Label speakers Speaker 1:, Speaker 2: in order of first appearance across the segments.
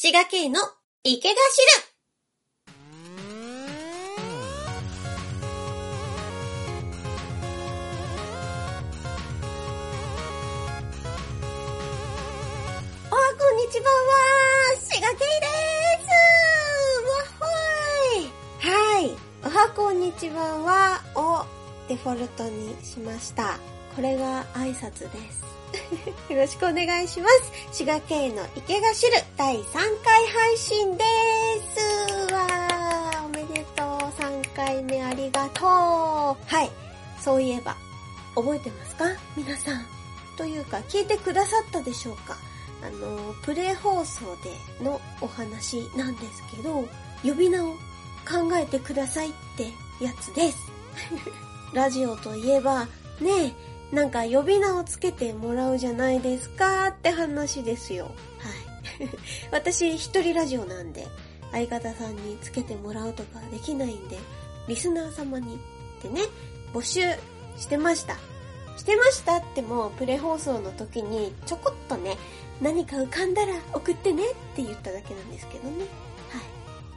Speaker 1: 滋賀県の池が知るおはこんにちは滋賀県ですわっほいはい。おはこんにちははをデフォルトにしました。これが挨拶です。よろしくお願いします。滋賀県の池が知る第3回配信です。わー、おめでとう。3回目ありがとう。はい。そういえば、覚えてますか？皆さん。というか、聞いてくださったでしょうか？あの、プレイ放送でのお話なんですけど、呼び名を考えてくださいってやつです。ラジオといえば、ねえ、なんか呼び名をつけてもらうじゃないですかって話ですよ。はい。私一人ラジオなんで、相方さんにつけてもらうとかできないんで、リスナー様にってね、募集してました。してましたっても、プレ放送の時にちょこっとね、何か浮かんだら送ってねって言っただけなんですけどね。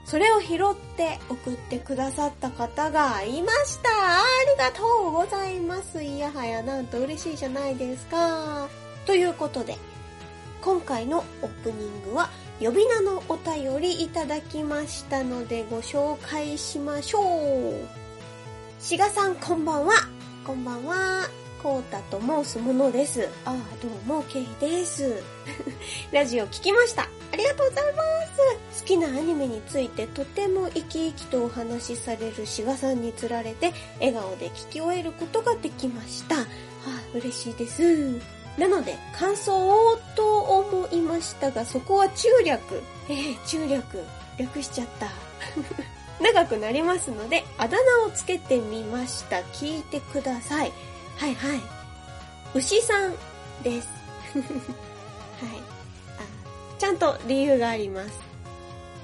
Speaker 1: それを拾って送ってくださった方がいましたありがとうございますいやはやなんと嬉しいじゃないですかということで、今回のオープニングは呼び名のお便りいただきましたのでご紹介しましょう。しがさんこんばんは。こんばんは。こうたと申すものです。ああ、どうも、ケイです。ラジオ聞きました。ありがとうございます。好きなアニメについてとても生き生きとお話しされるしがさんにつられて、笑顔で聞き終えることができました。はあ、嬉しいです。なので、感想をと思いましたが、そこは中略。ええ中略。略しちゃった。長くなりますので、あだ名をつけてみました。聞いてください。はいはい。牛さんです。はい。あ、ちゃんと理由があります。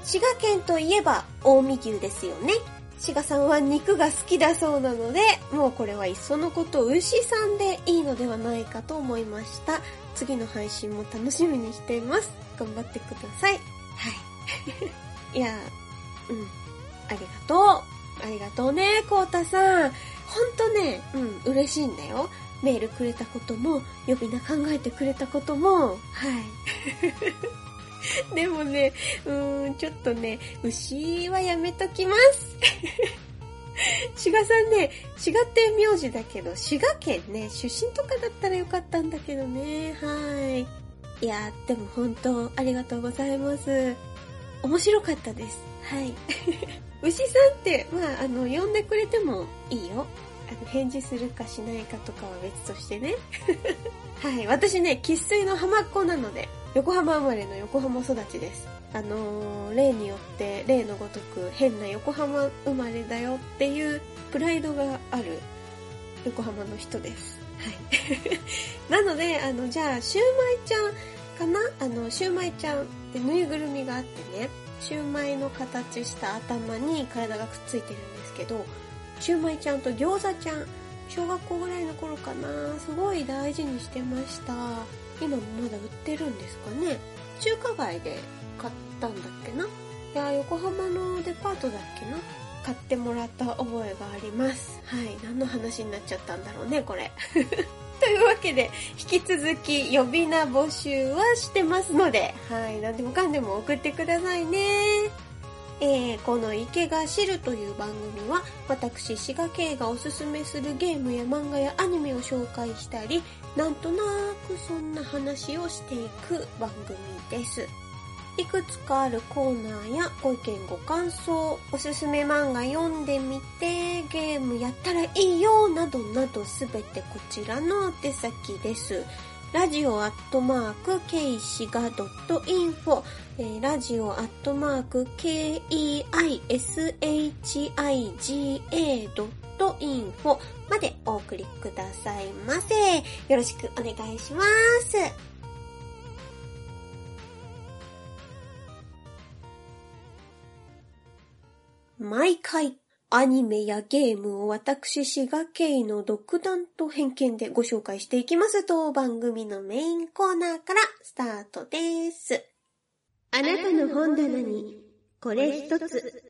Speaker 1: 滋賀県といえば近江牛ですよね。滋賀さんは肉が好きだそうなので、もうこれはいっそのこと牛さんでいいのではないかと思いました。次の配信も楽しみにしています。頑張ってください。はい。いや、うん。ありがとう。ありがとうね、こうたさん。ほんとね、うん、嬉しいんだよ。メールくれたことも、呼び名考えてくれたことも、はい。でもね、うーん、ちょっとね、牛はやめときます。滋賀さんね、滋賀って名字だけど、滋賀県ね、出身とかだったらよかったんだけどね、はい。いや、でも本当、ありがとうございます。面白かったです。はい。牛さんって、まあ、あの、呼んでくれてもいいよ。あの、返事するかしないかとかは別としてね。はい。私ね、喫水の浜っ子なので、横浜生まれの横浜育ちです。あのー、例によって、例のごとく変な横浜生まれだよっていうプライドがある横浜の人です。はい。なので、あの、じゃあ、シューマイちゃんかな？あの、シューマイちゃんってぬいぐるみがあってね、シューマイの形した頭に体がくっついてるんですけど、シューマイちゃんと餃子ちゃん、小学校ぐらいの頃かな、すごい大事にしてました。今もまだ売ってるんですかね中華街で買ったんだっけないや、横浜のデパートだっけな買ってもらった覚えがあります。はい。何の話になっちゃったんだろうね、これ。というわけで、引き続き呼び名募集はしてますので、はい。何でもかんでも送ってくださいね。えー、この池が知るという番組は、私、滋賀系がおすすめするゲームや漫画やアニメを紹介したり、なんとなくそんな話をしていく番組です。いくつかあるコーナーやご意見ご感想、おすすめ漫画読んでみて、ゲームやったらいいよ、などなどすべてこちらの手先です。ラジオアットマーク、ケイシガドットインフォ、えーラジオアットマーク、KEISHIGA ドットインフォまでお送りくださいませ。よろしくお願いします。毎回、アニメやゲームを私、滋賀県の独断と偏見でご紹介していきますと、番組のメインコーナーからスタートです。あなたの本棚にこれ一つ。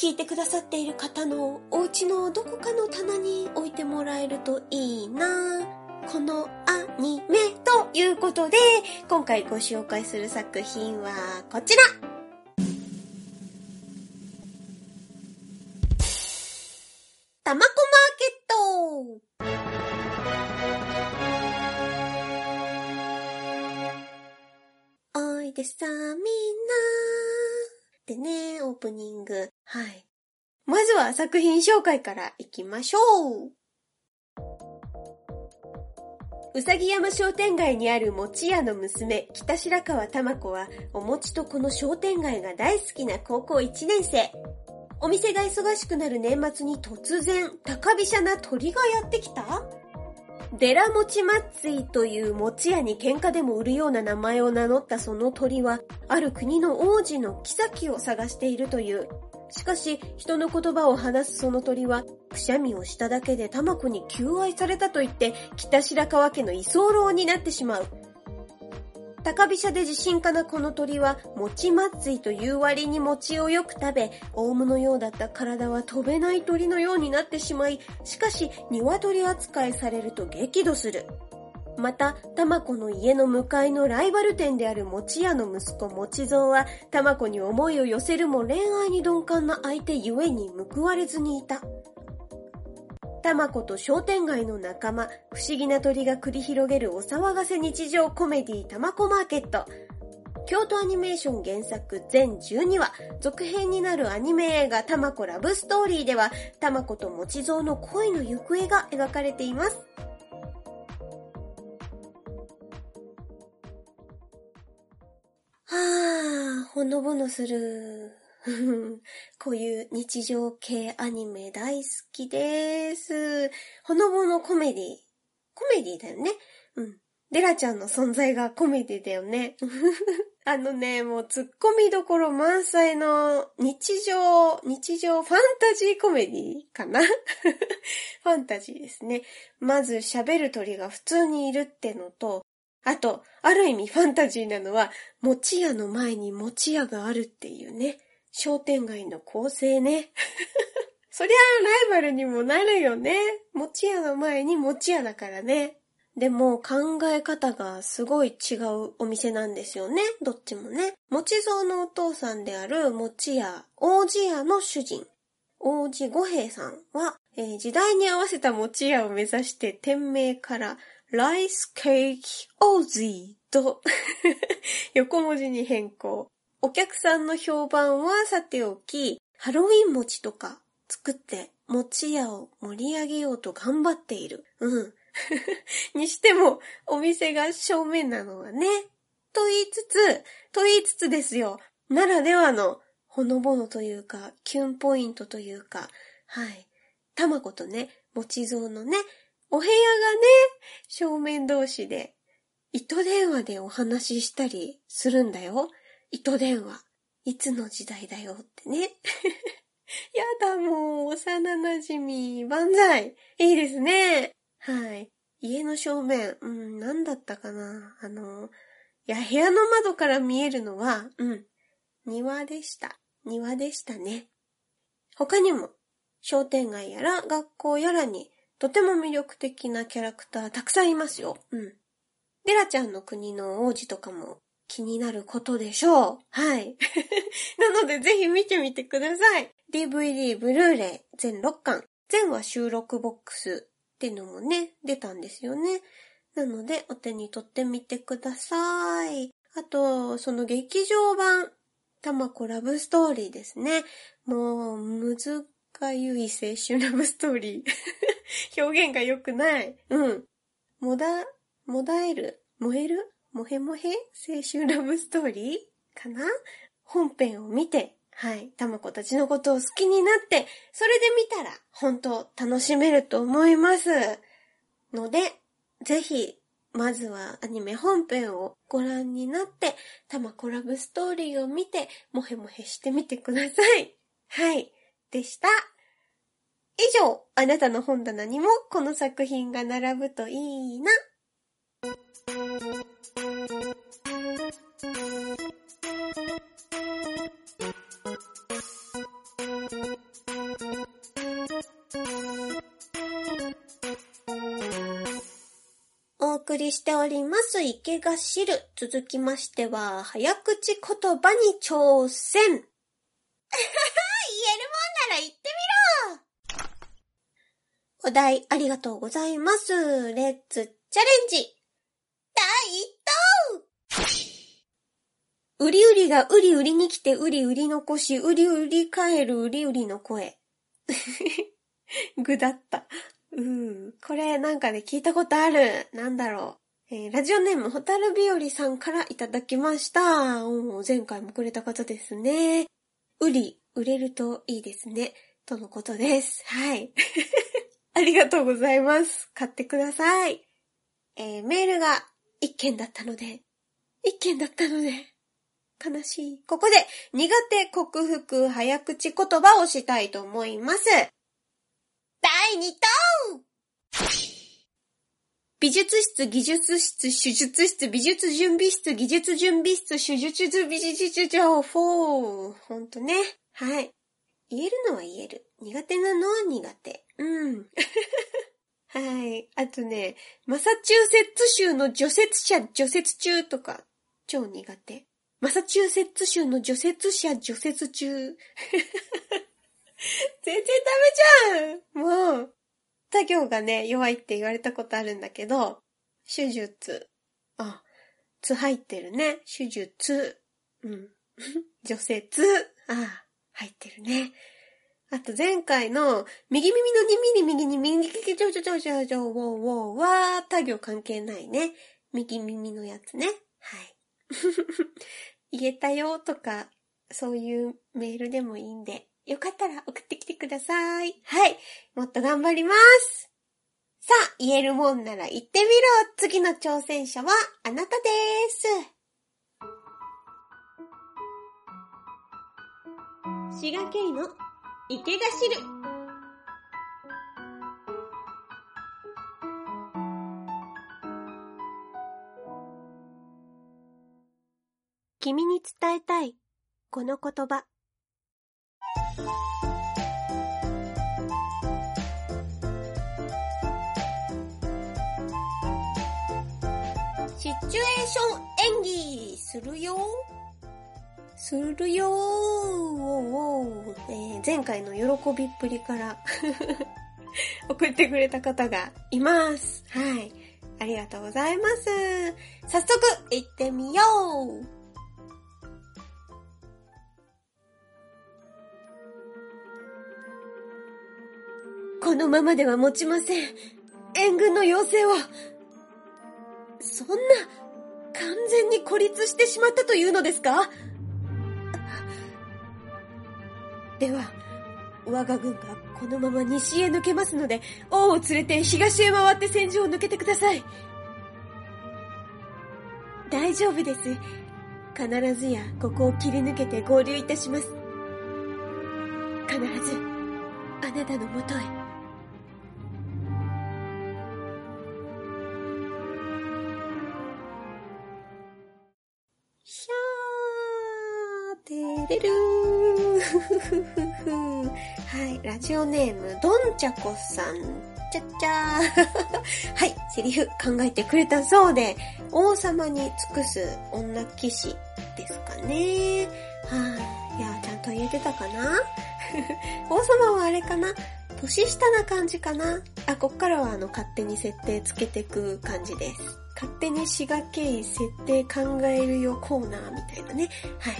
Speaker 1: 聞いてくださっている方のお家のどこかの棚に置いてもらえるといいなぁこのアニメということで、今回ご紹介する作品はこちらたまこマーケットおいでさ、みんなでね、オープニング。はい。まずは作品紹介からいきましょう。うさぎ山商店街にある餅屋の娘、北白川玉子は、お餅とこの商店街が大好きな高校1年生。お店が忙しくなる年末に突然、高飛車な鳥がやってきた？デラモチマッツィという餅屋に喧嘩でも売るような名前を名乗ったその鳥は、ある国の王子の妃を探しているという。しかし、人の言葉を話すその鳥は、くしゃみをしただけで玉子に求愛されたと言って、北白川家の居候になってしまう。高飛車で自信家なこの鳥は、餅祭りという割に餅をよく食べ、オウムのようだった体は飛べない鳥のようになってしまい、しかし、鶏扱いされると激怒する。また、玉子の家の向かいのライバル店である餅屋の息子餅蔵は、玉子に思いを寄せるも恋愛に鈍感な相手ゆえに報われずにいた。たまこと商店街の仲間、不思議な鳥が繰り広げるお騒がせ日常コメディたまこマーケット。京都アニメーション原作全12話、続編になるアニメ映画たまこラブストーリーでは、たまこともちぞうの恋の行方が描かれています。はぁ、ほのぼのする。こういう日常系アニメ大好きです。ほのぼのコメディ。コメディだよね。うん。デラちゃんの存在がコメディだよね。あのね、もう突っ込みどころ満載の日常、日常ファンタジーコメディかな ファンタジーですね。まず喋る鳥が普通にいるってのと、あと、ある意味ファンタジーなのは、餅屋の前に餅屋があるっていうね。商店街の構成ね。そりゃライバルにもなるよね。餅屋の前に餅屋だからね。でも考え方がすごい違うお店なんですよね。どっちもね。餅蔵のお父さんである餅屋、王子屋の主人、王子五平さんは、えー、時代に合わせた餅屋を目指して店名からライスケーキオージーと 横文字に変更。お客さんの評判はさておき、ハロウィン餅とか作って餅屋を盛り上げようと頑張っている。うん。にしても、お店が正面なのはね。と言いつつ、と言いつつですよ。ならではの、ほのぼのというか、キュンポイントというか、はい。たまことね、もちぞうのね、お部屋がね、正面同士で、糸電話でお話ししたりするんだよ。糸電話。いつの時代だよってね。やだ、もう、幼馴染み、万歳。いいですね。はい。家の正面、うん、なんだったかな。あの、いや、部屋の窓から見えるのは、うん、庭でした。庭でしたね。他にも、商店街やら学校やらに、とても魅力的なキャラクターたくさんいますよ。うん。デラちゃんの国の王子とかも気になることでしょう。はい。なのでぜひ見てみてください。DVD、ブルーレイ、全6巻、全話収録ボックスっていうのもね、出たんですよね。なので、お手に取ってみてください。あと、その劇場版、たまこラブストーリーですね。もう、むずかゆい青春ラブストーリー。表現が良くない。うん。もだ、もだえる？燃える？もへもへ？青春ラブストーリー？かな？本編を見て、はい、たまこたちのことを好きになって、それで見たら、本当楽しめると思います。ので、ぜひ、まずはアニメ本編をご覧になって、たまこラブストーリーを見て、もへもへしてみてください。はい、でした。以上、あなたの本棚にもこの作品が並ぶといいな。お送りしております池が知る。続きましては、早口言葉に挑戦。言えるもんなら言ってみろお題ありがとうございます。レッツチャレンジ第一投うりうりがうりうりに来てうりうり残し、うりうり帰るうりうりの声。ぐだった。うん。これなんかね、聞いたことある。なんだろう。えーラジオネーム、ホタル日和さんからいただきました。おー前回もくれた方ですね。うり、売れるといいですね。とのことです。はい。ありがとうございます。買ってください。えーメールが一件だったので、一件だったので、悲しい。ここで、苦手克服早口言葉をしたいと思います。第2投美術室、技術室、手術室、美術準備室、技術準備室、手術準備室、情報。ほんとね。はい。言えるのは言える。苦手なのは苦手。うん。はい。あとね、マサチューセッツ州の除雪車除雪中とか、超苦手。マサチューセッツ州の除雪車除雪中。全然ダメじゃんもう。他行がね、弱いって言われたことあるんだけど、手術。あ、つ入ってるね。手術。うん。除雪。あ、入ってるね。あと前回の、右耳の2ミリ右に右に右ちょちょちょちょちょ、ウォーウォーは、他行関係ないね。右耳のやつね。はい。言えたよとか、そういうメールでもいいんで、よかったら送ってきてください。はい。もっと頑張ります。さあ、言えるもんなら言ってみろ次の挑戦者はあなたです。滋賀県の池が知る。君に伝えたい、この言葉。シチュエーション演技するよ。するよーえー前回の喜びっぷりから 送ってくれた方がいます。はい。ありがとうございます。早速行ってみよう。このままでは持ちません。援軍の要請は。そんな、完全に孤立してしまったというのですか？では、我が軍がこのまま西へ抜けますので、王を連れて東へ回って戦場を抜けてください。大丈夫です。必ずやここを切り抜けて合流いたします。必ず、あなたのもとへ。れるー。はい、ラジオネーム、どんちゃこさん。ちゃっちゃー。はい、セリフ考えてくれたそうで、王様に尽くす女騎士ですかね。はい、いや、ちゃんと言えてたかな 王様はあれかな年下な感じかなあ、こっからはあの、勝手に設定つけてく感じです。勝手に滋賀経緯設定考えるよコーナーみたいなね。はい。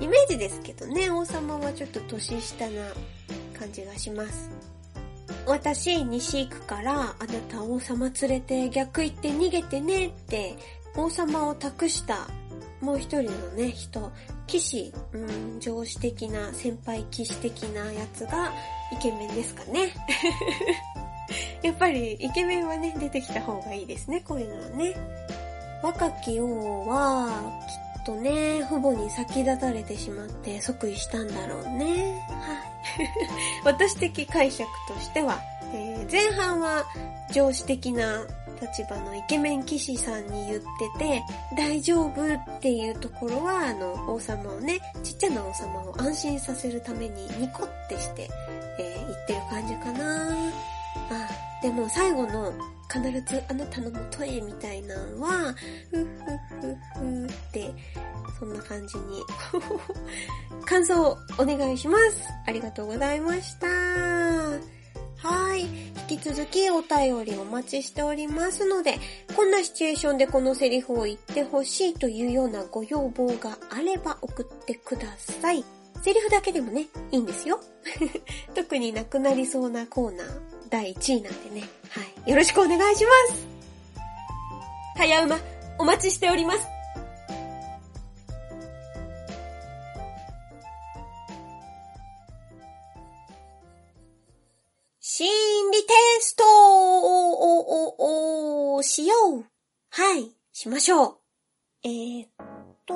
Speaker 1: イメージですけどね、王様はちょっと年下な感じがします。私、西行くから、あなた王様連れて逆行って逃げてねって、王様を託した、もう一人のね、人、騎士、うん、上司的な、先輩騎士的なやつが、イケメンですかね。やっぱり、イケメンはね、出てきた方がいいですね、こういうのはね。若き王は、きっとね、父母に先立たれてしまって即位したんだろうね。はい。私的解釈としては、えー、前半は上司的な立場のイケメン騎士さんに言ってて、大丈夫っていうところは、あの、王様をね、ちっちゃな王様を安心させるためにニコってして、えー、言ってる感じかなあ、でも最後の必ずあなたのもとへみたいなのは、ふっふっふっふって、そんな感じに 感想をお願いします。ありがとうございました。はい。引き続きお便りお待ちしておりますので、こんなシチュエーションでこのセリフを言ってほしいというようなご要望があれば送ってください。セリフだけでもね、いいんですよ。特になくなりそうなコーナー、第1位なんでね。はい。よろしくお願いします。早馬、お待ちしております。心理テストをしよう。はい、しましょう。えー、っと、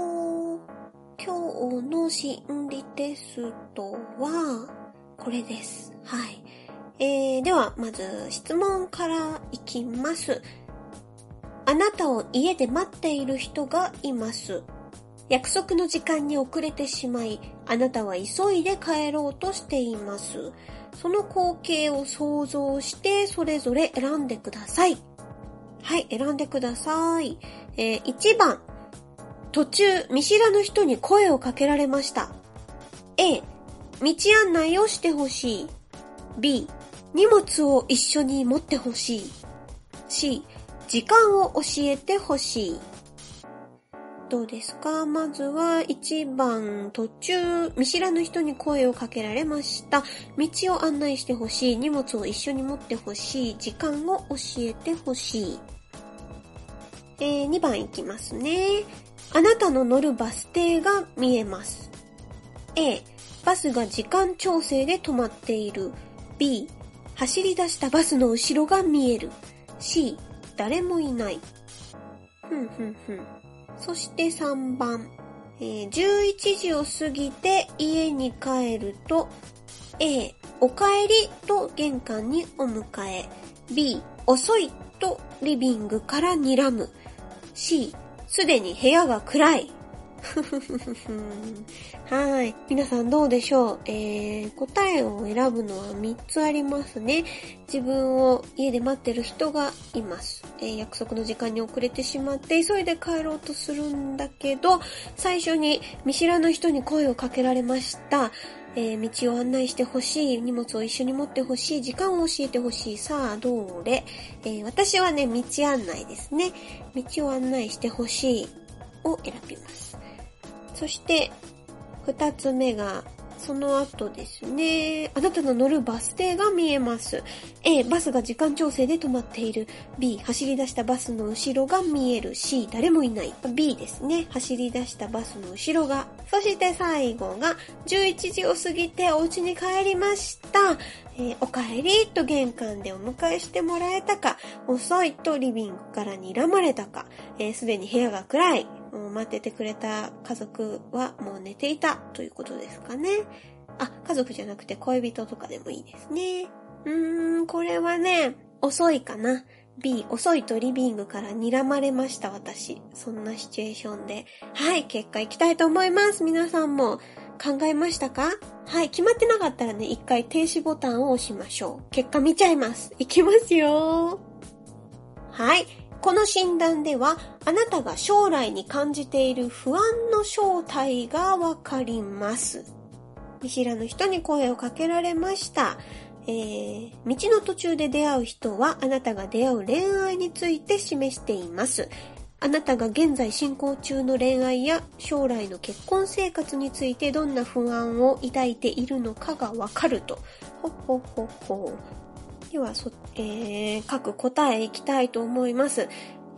Speaker 1: 今日の心理テストは、これです。はい。えー、では、まず質問からいきます。あなたを家で待っている人がいます。約束の時間に遅れてしまい、あなたは急いで帰ろうとしています。その光景を想像してそれぞれ選んでください。はい、選んでください。えー、1番。途中、見知らぬ人に声をかけられました。A、道案内をしてほしい。B、荷物を一緒に持ってほしい。C、時間を教えてほしい。どうですか？まずは1番途中見知らぬ人に声をかけられました。道を案内してほしい。荷物を一緒に持ってほしい。時間を教えてほしい。えー、2番いきますね。あなたの乗るバス停が見えます。A、バスが時間調整で止まっている。B、走り出したバスの後ろが見える。C、誰もいない。ふんふんふん。そして3番、えー、11時を過ぎて家に帰ると、A、お帰りと玄関にお迎え。B、遅いとリビングから睨む。C、すでに部屋が暗い。はい。皆さんどうでしょう？えー、答えを選ぶのは3つありますね。自分を家で待ってる人がいます。えー、約束の時間に遅れてしまって急いで帰ろうとするんだけど、最初に見知らぬ人に声をかけられました。えー、道を案内してほしい、荷物を一緒に持ってほしい、時間を教えてほしい、さあどれ、えー、私はね、道案内ですね。道を案内してほしいを選びます。そして、二つ目が、その後ですね、あなたの乗るバス停が見えます。A、バスが時間調整で止まっている。B、走り出したバスの後ろが見える。C、誰もいない。B ですね。走り出したバスの後ろが。そして最後が、11時を過ぎてお家に帰りました。えー、お帰りと玄関でお迎えしてもらえたか、遅いとリビングから睨まれたか、す、えー、で、に部屋が暗い、待っててくれた家族はもう寝ていたということですかね。あ、家族じゃなくて恋人とかでもいいですね。うーん、これはね、遅いかな。B、遅いとリビングから睨まれました、私。そんなシチュエーションで。はい、結果いきたいと思います。皆さんも考えましたか？はい、決まってなかったらね、一回停止ボタンを押しましょう。結果見ちゃいます。いきますよ。はい。この診断では、あなたが将来に感じている不安の正体がわかります。見知らぬ人に声をかけられました。えー、道の途中で出会う人はあなたが出会う恋愛について示しています。あなたが現在進行中の恋愛や将来の結婚生活についてどんな不安を抱いているのかがわかると。ほほほほ。では、そ、えー、各答えいきたいと思います。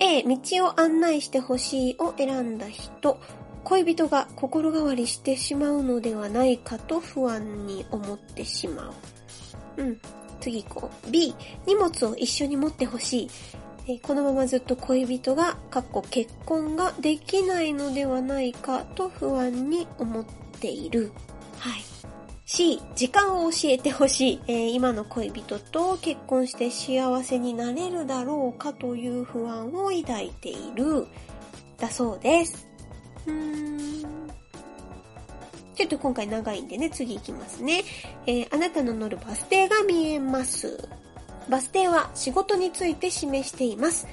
Speaker 1: A、道を案内してほしいを選んだ人。恋人が心変わりしてしまうのではないかと不安に思ってしまう。うん。次行こう。B、荷物を一緒に持ってほしい。このままずっと恋人が、かっこ結婚ができないのではないかと不安に思っている。はい。C、時間を教えてほしい、えー、今の恋人と結婚して幸せになれるだろうかという不安を抱いている、だそうです。うーんちょっと今回長いんでね、次行きますね。えー、あなたの乗るバス停が見えます。バス停は仕事について示しています。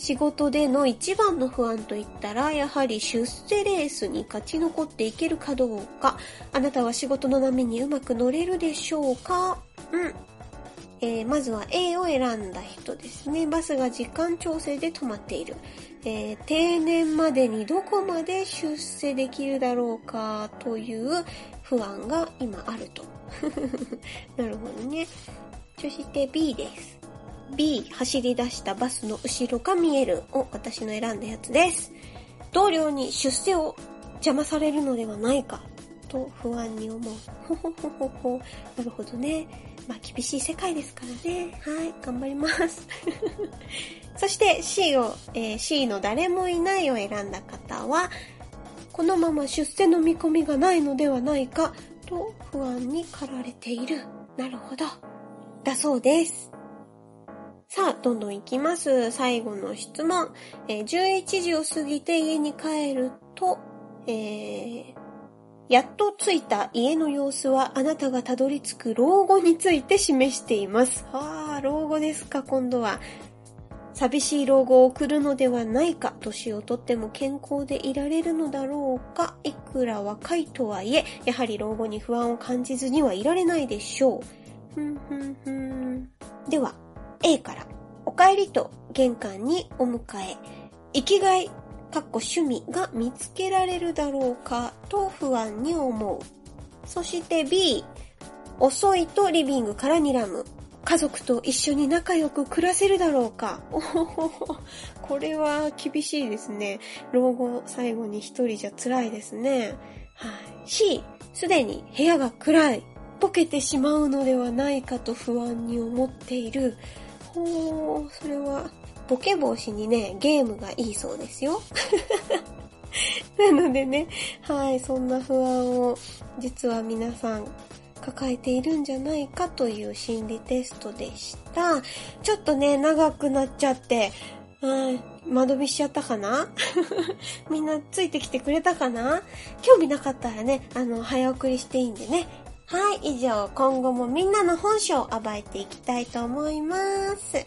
Speaker 1: 仕事での一番の不安といったら、やはり出世レースに勝ち残っていけるかどうか。あなたは仕事の波にうまく乗れるでしょうか？うん。えー、まずは A を選んだ人ですね。バスが時間調整で止まっている。えー、定年までにどこまで出世できるだろうか？という不安が今あると。なるほどね。そして B です。B、走り出したバスの後ろが見えるを私の選んだやつです。同僚に出世を邪魔されるのではないかと不安に思う。ほほほほほ。なるほどね。まあ厳しい世界ですからね。はい、頑張ります。そして C を、えー、C の誰もいないを選んだ方は、このまま出世の見込みがないのではないかと不安に駆られている。なるほど。だそうです。さあ、どんどん行きます。最後の質問。えー、11時を過ぎて家に帰ると、えー、やっと着いた家の様子はあなたがたどり着く老後について示しています。ああ、老後ですか、今度は。寂しい老後を送るのではないか、年をとっても健康でいられるのだろうか、いくら若いとはいえ、やはり老後に不安を感じずにはいられないでしょう。ふんふんふん。では、A から、お帰りと玄関にお迎え、生きがい、かっこ趣味が見つけられるだろうかと不安に思う。そして B、遅いとリビングから睨む。家族と一緒に仲良く暮らせるだろうか。お。これは厳しいですね。老後最後に一人じゃ辛いですね。はい。C、すでに部屋が暗い。ボケてしまうのではないかと不安に思っている。ほー、それは、ボケ防止にね、ゲームがいいそうですよ。なのでね、はい、そんな不安を、実は皆さん、抱えているんじゃないかという心理テストでした。ちょっとね、長くなっちゃって、はい、間延びしちゃったかな？みんなついてきてくれたかな？興味なかったらね、あの、早送りしていいんでね、はい、以上、今後もみんなの本性を暴いていきたいと思います。エ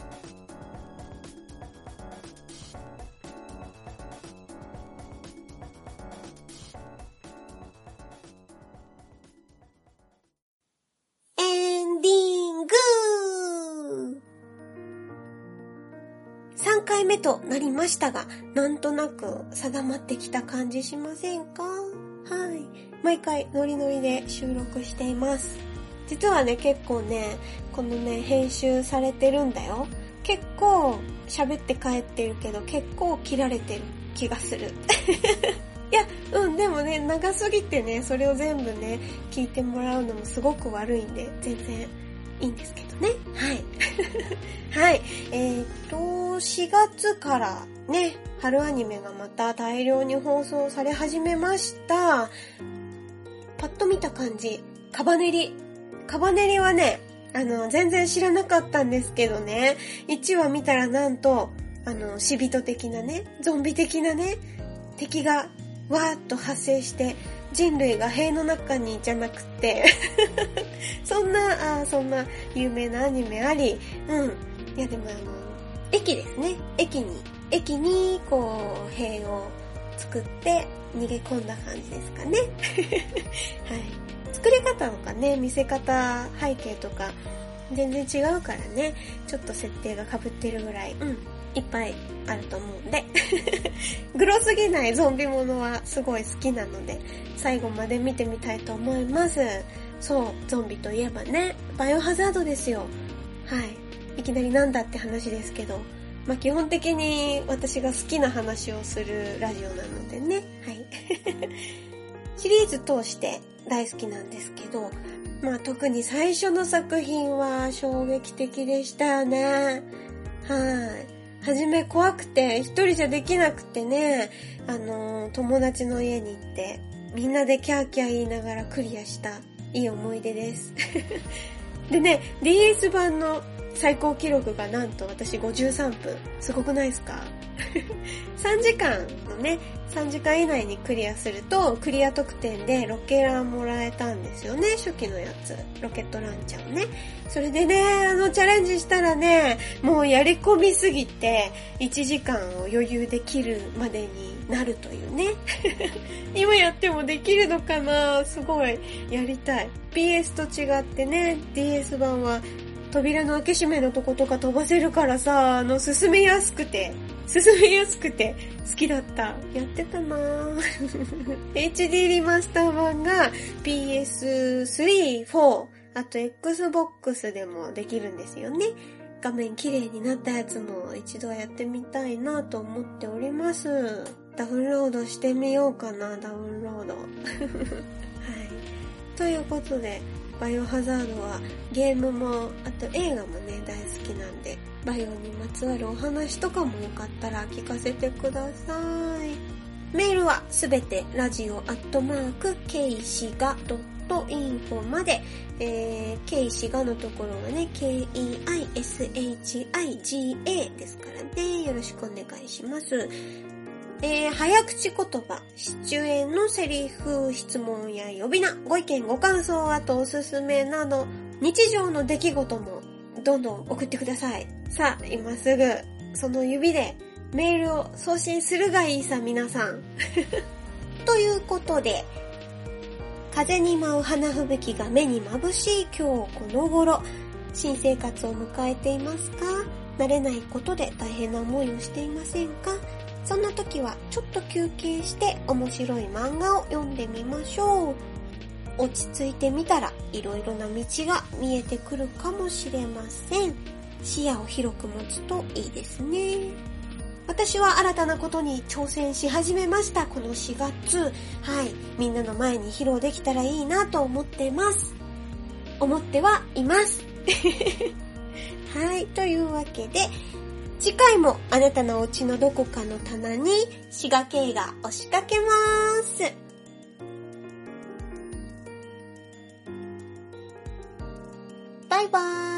Speaker 1: ンディング !3 回目となりましたが、なんとなく定まってきた感じしませんか？毎回ノリノリで収録しています。実はね、結構ね、このね、編集されてるんだよ。結構喋って帰ってるけど、結構切られてる気がする。いや、うん、でもね、長すぎてね、それを全部ね、聞いてもらうのもすごく悪いんで、全然いいんですけどね。はい。はい。えー、っと、4月からね、春アニメがまた大量に放送され始めました。パッと見た感じ、カバネリ。カバネリはね、あの、全然知らなかったんですけどね、1話見たらなんと、あの、死人的なね、ゾンビ的なね、敵がわーっと発生して、人類が塀の中にじゃなくて そんな、あそんな有名なアニメあり、うん。いやでもあの、駅ですね。駅に、駅に、こう、塀を作って逃げ込んだ感じですかね。はい。作り方とかね、見せ方、背景とか、全然違うからね、ちょっと設定が被ってるぐらい、うん、いっぱいあると思うんで。グロすぎないゾンビものはすごい好きなので、最後まで見てみたいと思います。そう、ゾンビといえばね、バイオハザードですよ。はい。いきなりなんだって話ですけど、まあ、基本的に私が好きな話をするラジオなのでね。はい。シリーズ通して大好きなんですけど、まあ特に最初の作品は衝撃的でしたよね。はい。はじめ怖くて一人じゃできなくてね、あの、友達の家に行ってみんなでキャーキャー言いながらクリアしたいい思い出です。でね、DS 版の最高記録がなんと私53分。すごくないですか ?3 時間のね、3時間以内にクリアすると、クリア特典でロケランもらえたんですよね、初期のやつ。ロケットランチャーね。それでね、あのチャレンジしたらね、もうやり込みすぎて、1時間を余裕で切るまでになるというね。今やってもできるのかな？すごい、やりたい。PS と違ってね、DS 版は扉の開け閉めのとことか飛ばせるからさ、あの、進めやすくて、進めやすくて好きだった。やってたなぁ HD リマスター版が PS3、4、あと Xbox でもできるんですよね。画面綺麗になったやつも一度やってみたいなと思っております。ダウンロードしてみようかな、ダウンロード。はい。ということで、バイオハザードはゲームも、あと映画もね、大好きなんで、バイオにまつわるお話とかもよかったら聞かせてください。メールはすべてラジオアットマーク、ケイシガドットインフォまで、えー、ケイシガのところはね、K-E-I-S-H-I-G-A ですからね、よろしくお願いします。えー、早口言葉、出演のセリフ、質問や呼び名、ご意見、ご感想、あとおすすめなど、日常の出来事もどんどん送ってください。さあ、今すぐ、その指でメールを送信するがいいさ、皆さん。ということで、風に舞う花吹雪が目に眩しい今日この頃、新生活を迎えていますか？慣れないことで大変な思いをしていませんか？そんな時はちょっと休憩して面白い漫画を読んでみましょう。落ち着いてみたら色々な道が見えてくるかもしれません。視野を広く持つといいですね。私は新たなことに挑戦し始めました。この4月。はい。みんなの前に披露できたらいいなと思ってます。思ってはいます。はい。というわけで、次回もあなたのお家のどこかの棚に滋賀系が押しかけます。バイバーイ。